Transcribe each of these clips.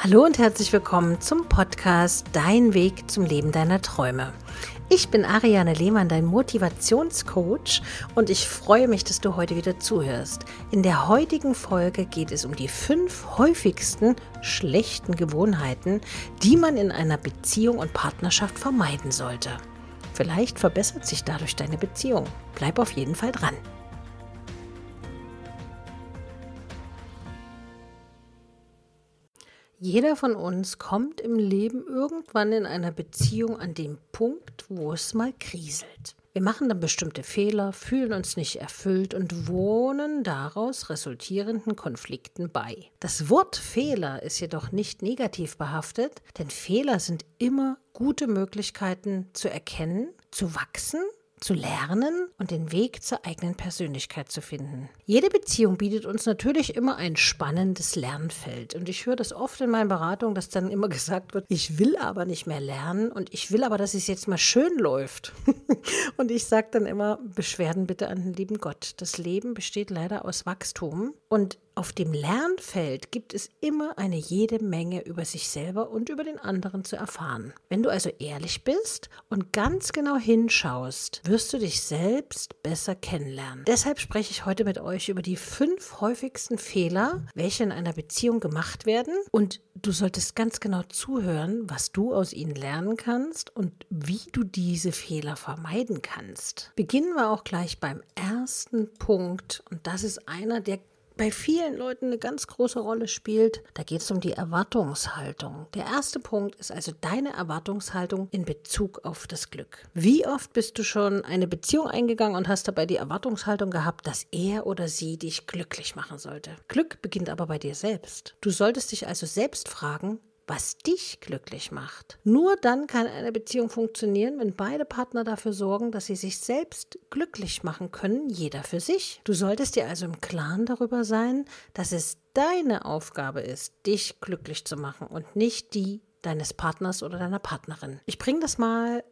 Hallo und herzlich willkommen zum Podcast Dein Weg zum Leben deiner Träume. Ich bin Ariane Lehmann, dein Motivationscoach und ich freue mich, dass du heute wieder zuhörst. In der heutigen Folge geht es um die fünf häufigsten schlechten Gewohnheiten, die man in einer Beziehung und Partnerschaft vermeiden sollte. Vielleicht verbessert sich dadurch deine Beziehung. Bleib auf jeden Fall dran. Jeder von uns kommt im Leben irgendwann in einer Beziehung an den Punkt, wo es mal kriselt. Wir machen dann bestimmte Fehler, fühlen uns nicht erfüllt und wohnen daraus resultierenden Konflikten bei. Das Wort Fehler ist jedoch nicht negativ behaftet, denn Fehler sind immer gute Möglichkeiten zu erkennen, zu wachsen zu lernen und den Weg zur eigenen Persönlichkeit zu finden. Jede Beziehung bietet uns natürlich immer ein spannendes Lernfeld. Und ich höre das oft in meinen Beratungen, dass dann immer gesagt wird, ich will aber nicht mehr lernen und ich will aber, dass es jetzt mal schön läuft. und ich sage dann immer, Beschwerden bitte an den lieben Gott. Das Leben besteht leider aus Wachstum und auf dem Lernfeld gibt es immer eine jede Menge über sich selber und über den anderen zu erfahren. Wenn du also ehrlich bist und ganz genau hinschaust, wirst du dich selbst besser kennenlernen. Deshalb spreche ich heute mit euch über die fünf häufigsten Fehler, welche in einer Beziehung gemacht werden. Und du solltest ganz genau zuhören, was du aus ihnen lernen kannst und wie du diese Fehler vermeiden kannst. Beginnen wir auch gleich beim ersten Punkt. Und das ist einer, der bei vielen Leuten eine ganz große Rolle spielt. Da geht es um die Erwartungshaltung. Der erste Punkt ist also deine Erwartungshaltung in Bezug auf das Glück. Wie oft bist du schon eine Beziehung eingegangen und hast dabei die Erwartungshaltung gehabt, dass er oder sie dich glücklich machen sollte? Glück beginnt aber bei dir selbst. Du solltest dich also selbst fragen, was dich glücklich macht. Nur dann kann eine Beziehung funktionieren, wenn beide Partner dafür sorgen, dass sie sich selbst glücklich machen können, jeder für sich. Du solltest dir also im Klaren darüber sein, dass es deine Aufgabe ist, dich glücklich zu machen und nicht die deines Partners oder deiner Partnerin. Ich bringe das mal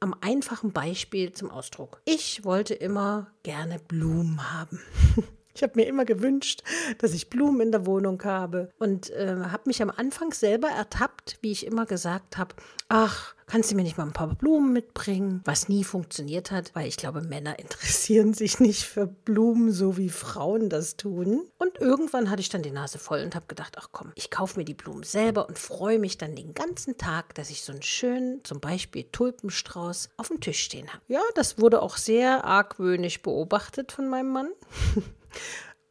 am einfachen Beispiel zum Ausdruck. Ich wollte immer gerne Blumen haben. Ich habe mir immer gewünscht, dass ich Blumen in der Wohnung habe und äh, habe mich am Anfang selber ertappt, wie ich immer gesagt habe, ach, kannst du mir nicht mal ein paar Blumen mitbringen? Was nie funktioniert hat, weil ich glaube, Männer interessieren sich nicht für Blumen, so wie Frauen das tun. Und irgendwann hatte ich dann die Nase voll und habe gedacht, ach komm, ich kaufe mir die Blumen selber und freue mich dann den ganzen Tag, dass ich so einen schönen, zum Beispiel Tulpenstrauß, auf dem Tisch stehen habe. Ja, das wurde auch sehr argwöhnisch beobachtet von meinem Mann.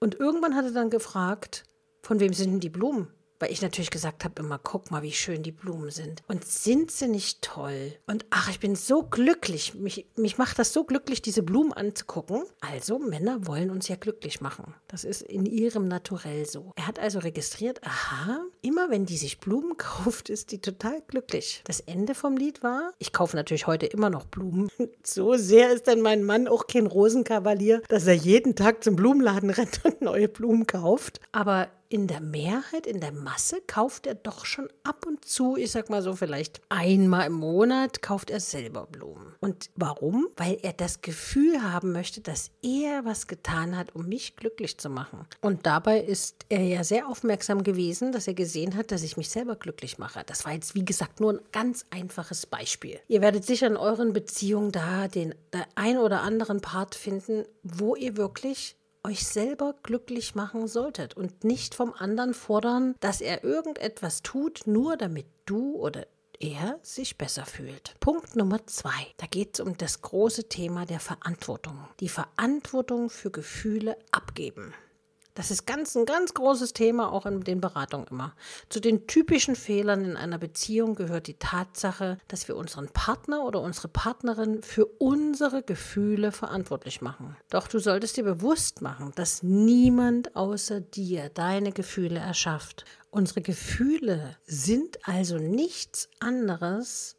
Und irgendwann hat er dann gefragt, von wem sind denn die Blumen? Weil ich natürlich gesagt habe immer, guck mal, wie schön die Blumen sind. Und sind sie nicht toll? Und ach, ich bin so glücklich. Mich, mich macht das so glücklich, diese Blumen anzugucken. Also, Männer wollen uns ja glücklich machen. Das ist in ihrem Naturell so. Er hat also registriert, aha, immer wenn die sich Blumen kauft, ist die total glücklich. Das Ende vom Lied war, ich kaufe natürlich heute immer noch Blumen. So sehr ist denn mein Mann auch kein Rosenkavalier, dass er jeden Tag zum Blumenladen rennt und neue Blumen kauft. Aber in der Mehrheit, in der Masse kauft er doch schon ab und zu, ich sag mal so vielleicht einmal im Monat, kauft er selber Blumen. Und warum? Weil er das Gefühl haben möchte, dass er was getan hat, um mich glücklich zu machen. Und dabei ist er ja sehr aufmerksam gewesen, dass er gesehen hat, dass ich mich selber glücklich mache. Das war jetzt, wie gesagt, nur ein ganz einfaches Beispiel. Ihr werdet sicher in euren Beziehungen da den ein oder anderen Part finden, wo ihr wirklich euch selber glücklich machen solltet und nicht vom anderen fordern, dass er irgendetwas tut, nur damit du oder er sich besser fühlt. Punkt Nummer zwei. Da geht es um das große Thema der Verantwortung. Die Verantwortung für Gefühle abgeben. Das ist ganz ein ganz großes Thema auch in den Beratungen immer. Zu den typischen Fehlern in einer Beziehung gehört die Tatsache, dass wir unseren Partner oder unsere Partnerin für unsere Gefühle verantwortlich machen. Doch du solltest dir bewusst machen, dass niemand außer dir deine Gefühle erschafft. Unsere Gefühle sind also nichts anderes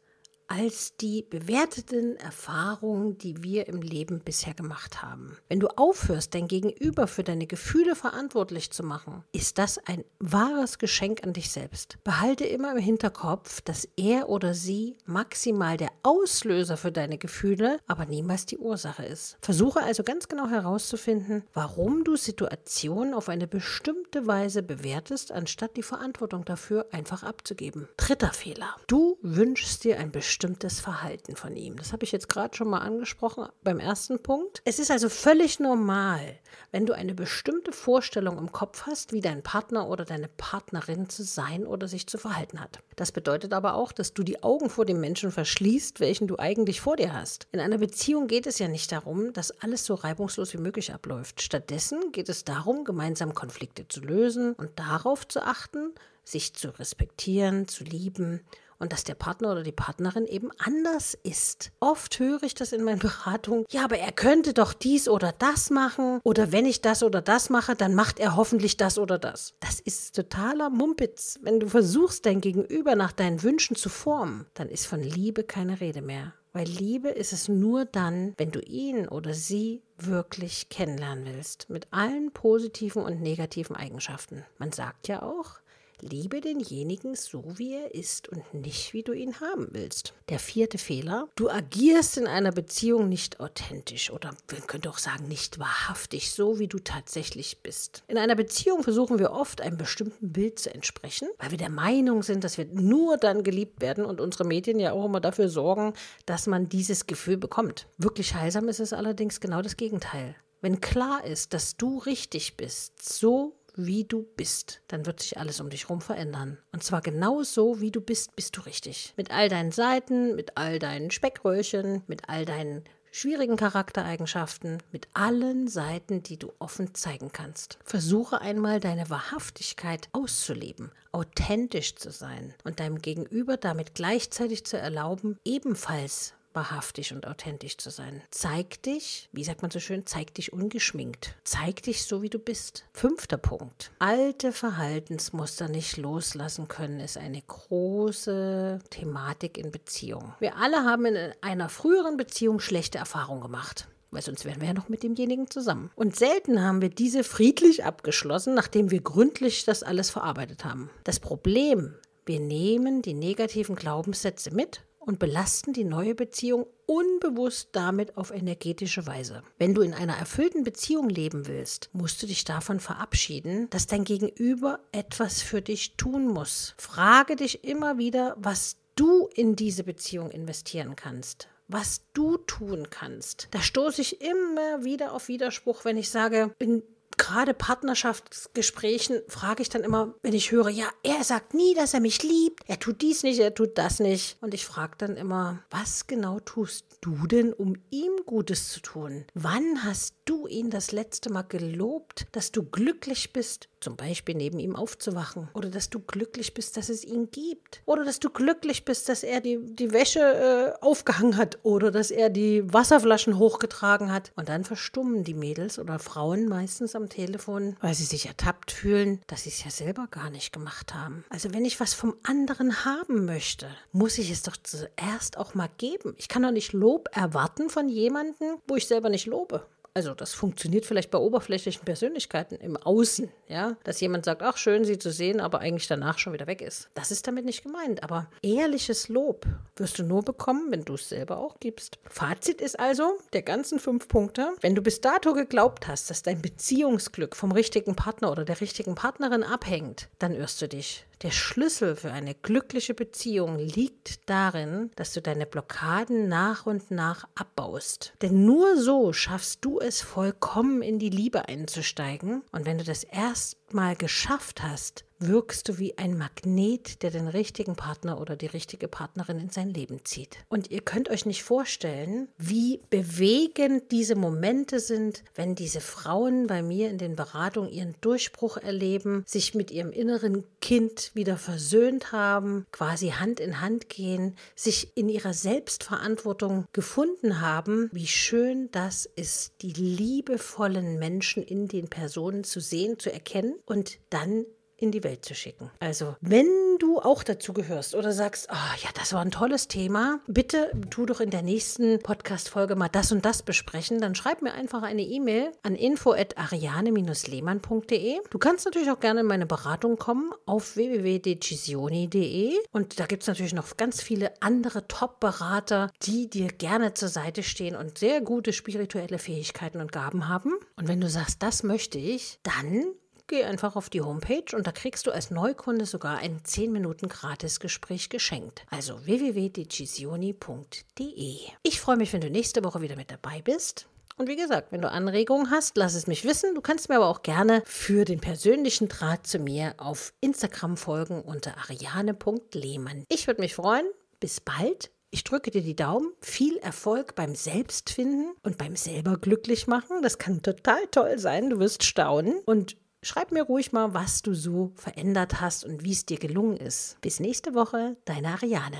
als die bewerteten Erfahrungen, die wir im Leben bisher gemacht haben. Wenn du aufhörst, dein Gegenüber für deine Gefühle verantwortlich zu machen, ist das ein wahres Geschenk an dich selbst. Behalte immer im Hinterkopf, dass er oder sie maximal der Auslöser für deine Gefühle, aber niemals die Ursache ist. Versuche also ganz genau herauszufinden, warum du Situationen auf eine bestimmte Weise bewertest, anstatt die Verantwortung dafür einfach abzugeben. Dritter Fehler. Du wünschst dir ein bestimmtes Verhalten von ihm. Das habe ich jetzt gerade schon mal angesprochen beim ersten Punkt. Es ist also völlig normal, wenn du eine bestimmte Vorstellung im Kopf hast, wie dein Partner oder deine Partnerin zu sein oder sich zu verhalten hat. Das bedeutet aber auch, dass du die Augen vor dem Menschen verschließt, welchen du eigentlich vor dir hast. In einer Beziehung geht es ja nicht darum, dass alles so reibungslos wie möglich abläuft. Stattdessen geht es darum, gemeinsam Konflikte zu lösen und darauf zu achten, sich zu respektieren, zu lieben und dass der Partner oder die Partnerin eben anders ist. Oft höre ich das in meinen Beratungen, ja, aber er könnte doch dies oder das machen oder wenn ich das oder das mache, dann macht er hoffentlich das oder das. Das ist totaler Mumpitz. Wenn du versuchst, dein Gegenüber nach deinen Wünschen zu formen, dann ist von Liebe keine Rede mehr. Weil Liebe ist es nur dann, wenn du ihn oder sie wirklich kennenlernen willst, mit allen positiven und negativen Eigenschaften. Man sagt ja auch, Liebe denjenigen so, wie er ist und nicht, wie du ihn haben willst. Der vierte Fehler, du agierst in einer Beziehung nicht authentisch oder man könnte auch sagen, nicht wahrhaftig, so wie du tatsächlich bist. In einer Beziehung versuchen wir oft einem bestimmten Bild zu entsprechen, weil wir der Meinung sind, dass wir nur dann geliebt werden und unsere Medien ja auch immer dafür sorgen, dass man dieses Gefühl bekommt. Wirklich heilsam ist es allerdings genau das Gegenteil. Wenn klar ist, dass du richtig bist, so wie du bist, dann wird sich alles um dich herum verändern. Und zwar genau so, wie du bist, bist du richtig. Mit all deinen Seiten, mit all deinen Speckröllchen, mit all deinen schwierigen Charaktereigenschaften, mit allen Seiten, die du offen zeigen kannst. Versuche einmal deine Wahrhaftigkeit auszuleben, authentisch zu sein und deinem Gegenüber damit gleichzeitig zu erlauben, ebenfalls wahrhaftig und authentisch zu sein. Zeig dich, wie sagt man so schön, zeig dich ungeschminkt. Zeig dich so, wie du bist. Fünfter Punkt. Alte Verhaltensmuster nicht loslassen können, ist eine große Thematik in Beziehungen. Wir alle haben in einer früheren Beziehung schlechte Erfahrungen gemacht weil sonst wären wir ja noch mit demjenigen zusammen. Und selten haben wir diese friedlich abgeschlossen, nachdem wir gründlich das alles verarbeitet haben. Das Problem, wir nehmen die negativen Glaubenssätze mit und belasten die neue Beziehung unbewusst damit auf energetische Weise. Wenn du in einer erfüllten Beziehung leben willst, musst du dich davon verabschieden, dass dein Gegenüber etwas für dich tun muss. Frage dich immer wieder, was du in diese Beziehung investieren kannst was du tun kannst. Da stoße ich immer wieder auf Widerspruch, wenn ich sage, in gerade Partnerschaftsgesprächen frage ich dann immer, wenn ich höre, ja, er sagt nie, dass er mich liebt, er tut dies nicht, er tut das nicht. Und ich frage dann immer, was genau tust du denn, um ihm Gutes zu tun? Wann hast du ihn das letzte Mal gelobt, dass du glücklich bist, zum Beispiel neben ihm aufzuwachen? Oder dass du glücklich bist, dass es ihn gibt? Oder dass du glücklich bist, dass er die, die Wäsche äh, aufgehangen hat? Oder dass er die Wasserflaschen hochgetragen hat? Und dann verstummen die Mädels oder Frauen meistens am Telefon, weil sie sich ertappt fühlen, dass sie es ja selber gar nicht gemacht haben. Also wenn ich was vom anderen haben möchte, muss ich es doch zuerst auch mal geben. Ich kann doch nicht Lob erwarten von jemandem, wo ich selber nicht lobe. Also das funktioniert vielleicht bei oberflächlichen Persönlichkeiten im Außen, ja, dass jemand sagt, ach schön, sie zu sehen, aber eigentlich danach schon wieder weg ist. Das ist damit nicht gemeint, aber ehrliches Lob wirst du nur bekommen, wenn du es selber auch gibst. Fazit ist also der ganzen fünf Punkte, wenn du bis dato geglaubt hast, dass dein Beziehungsglück vom richtigen Partner oder der richtigen Partnerin abhängt, dann irrst du dich. Der Schlüssel für eine glückliche Beziehung liegt darin, dass du deine Blockaden nach und nach abbaust. Denn nur so schaffst du es vollkommen in die Liebe einzusteigen. Und wenn du das erstmal geschafft hast, wirkst du wie ein Magnet, der den richtigen Partner oder die richtige Partnerin in sein Leben zieht. Und ihr könnt euch nicht vorstellen, wie bewegend diese Momente sind, wenn diese Frauen bei mir in den Beratungen ihren Durchbruch erleben, sich mit ihrem inneren Kind wieder versöhnt haben, quasi Hand in Hand gehen, sich in ihrer Selbstverantwortung gefunden haben. Wie schön das ist, die liebevollen Menschen in den Personen zu sehen, zu erkennen und dann in die Welt zu schicken. Also, wenn du auch dazu gehörst oder sagst, oh, ja, das war ein tolles Thema, bitte tu doch in der nächsten Podcast-Folge mal das und das besprechen, dann schreib mir einfach eine E-Mail an info.ariane-lehmann.de. Du kannst natürlich auch gerne in meine Beratung kommen auf www.decisioni.de und da gibt es natürlich noch ganz viele andere Top-Berater, die dir gerne zur Seite stehen und sehr gute spirituelle Fähigkeiten und Gaben haben. Und wenn du sagst, das möchte ich, dann geh einfach auf die Homepage und da kriegst du als Neukunde sogar ein 10 Minuten Gratis-Gespräch geschenkt. Also www.decisioni.de. Ich freue mich, wenn du nächste Woche wieder mit dabei bist. Und wie gesagt, wenn du Anregungen hast, lass es mich wissen. Du kannst mir aber auch gerne für den persönlichen Draht zu mir auf Instagram folgen unter ariane.lehmann. Ich würde mich freuen. Bis bald. Ich drücke dir die Daumen. Viel Erfolg beim Selbstfinden und beim selber glücklich machen. Das kann total toll sein. Du wirst staunen. Und Schreib mir ruhig mal, was du so verändert hast und wie es dir gelungen ist. Bis nächste Woche, deine Ariane.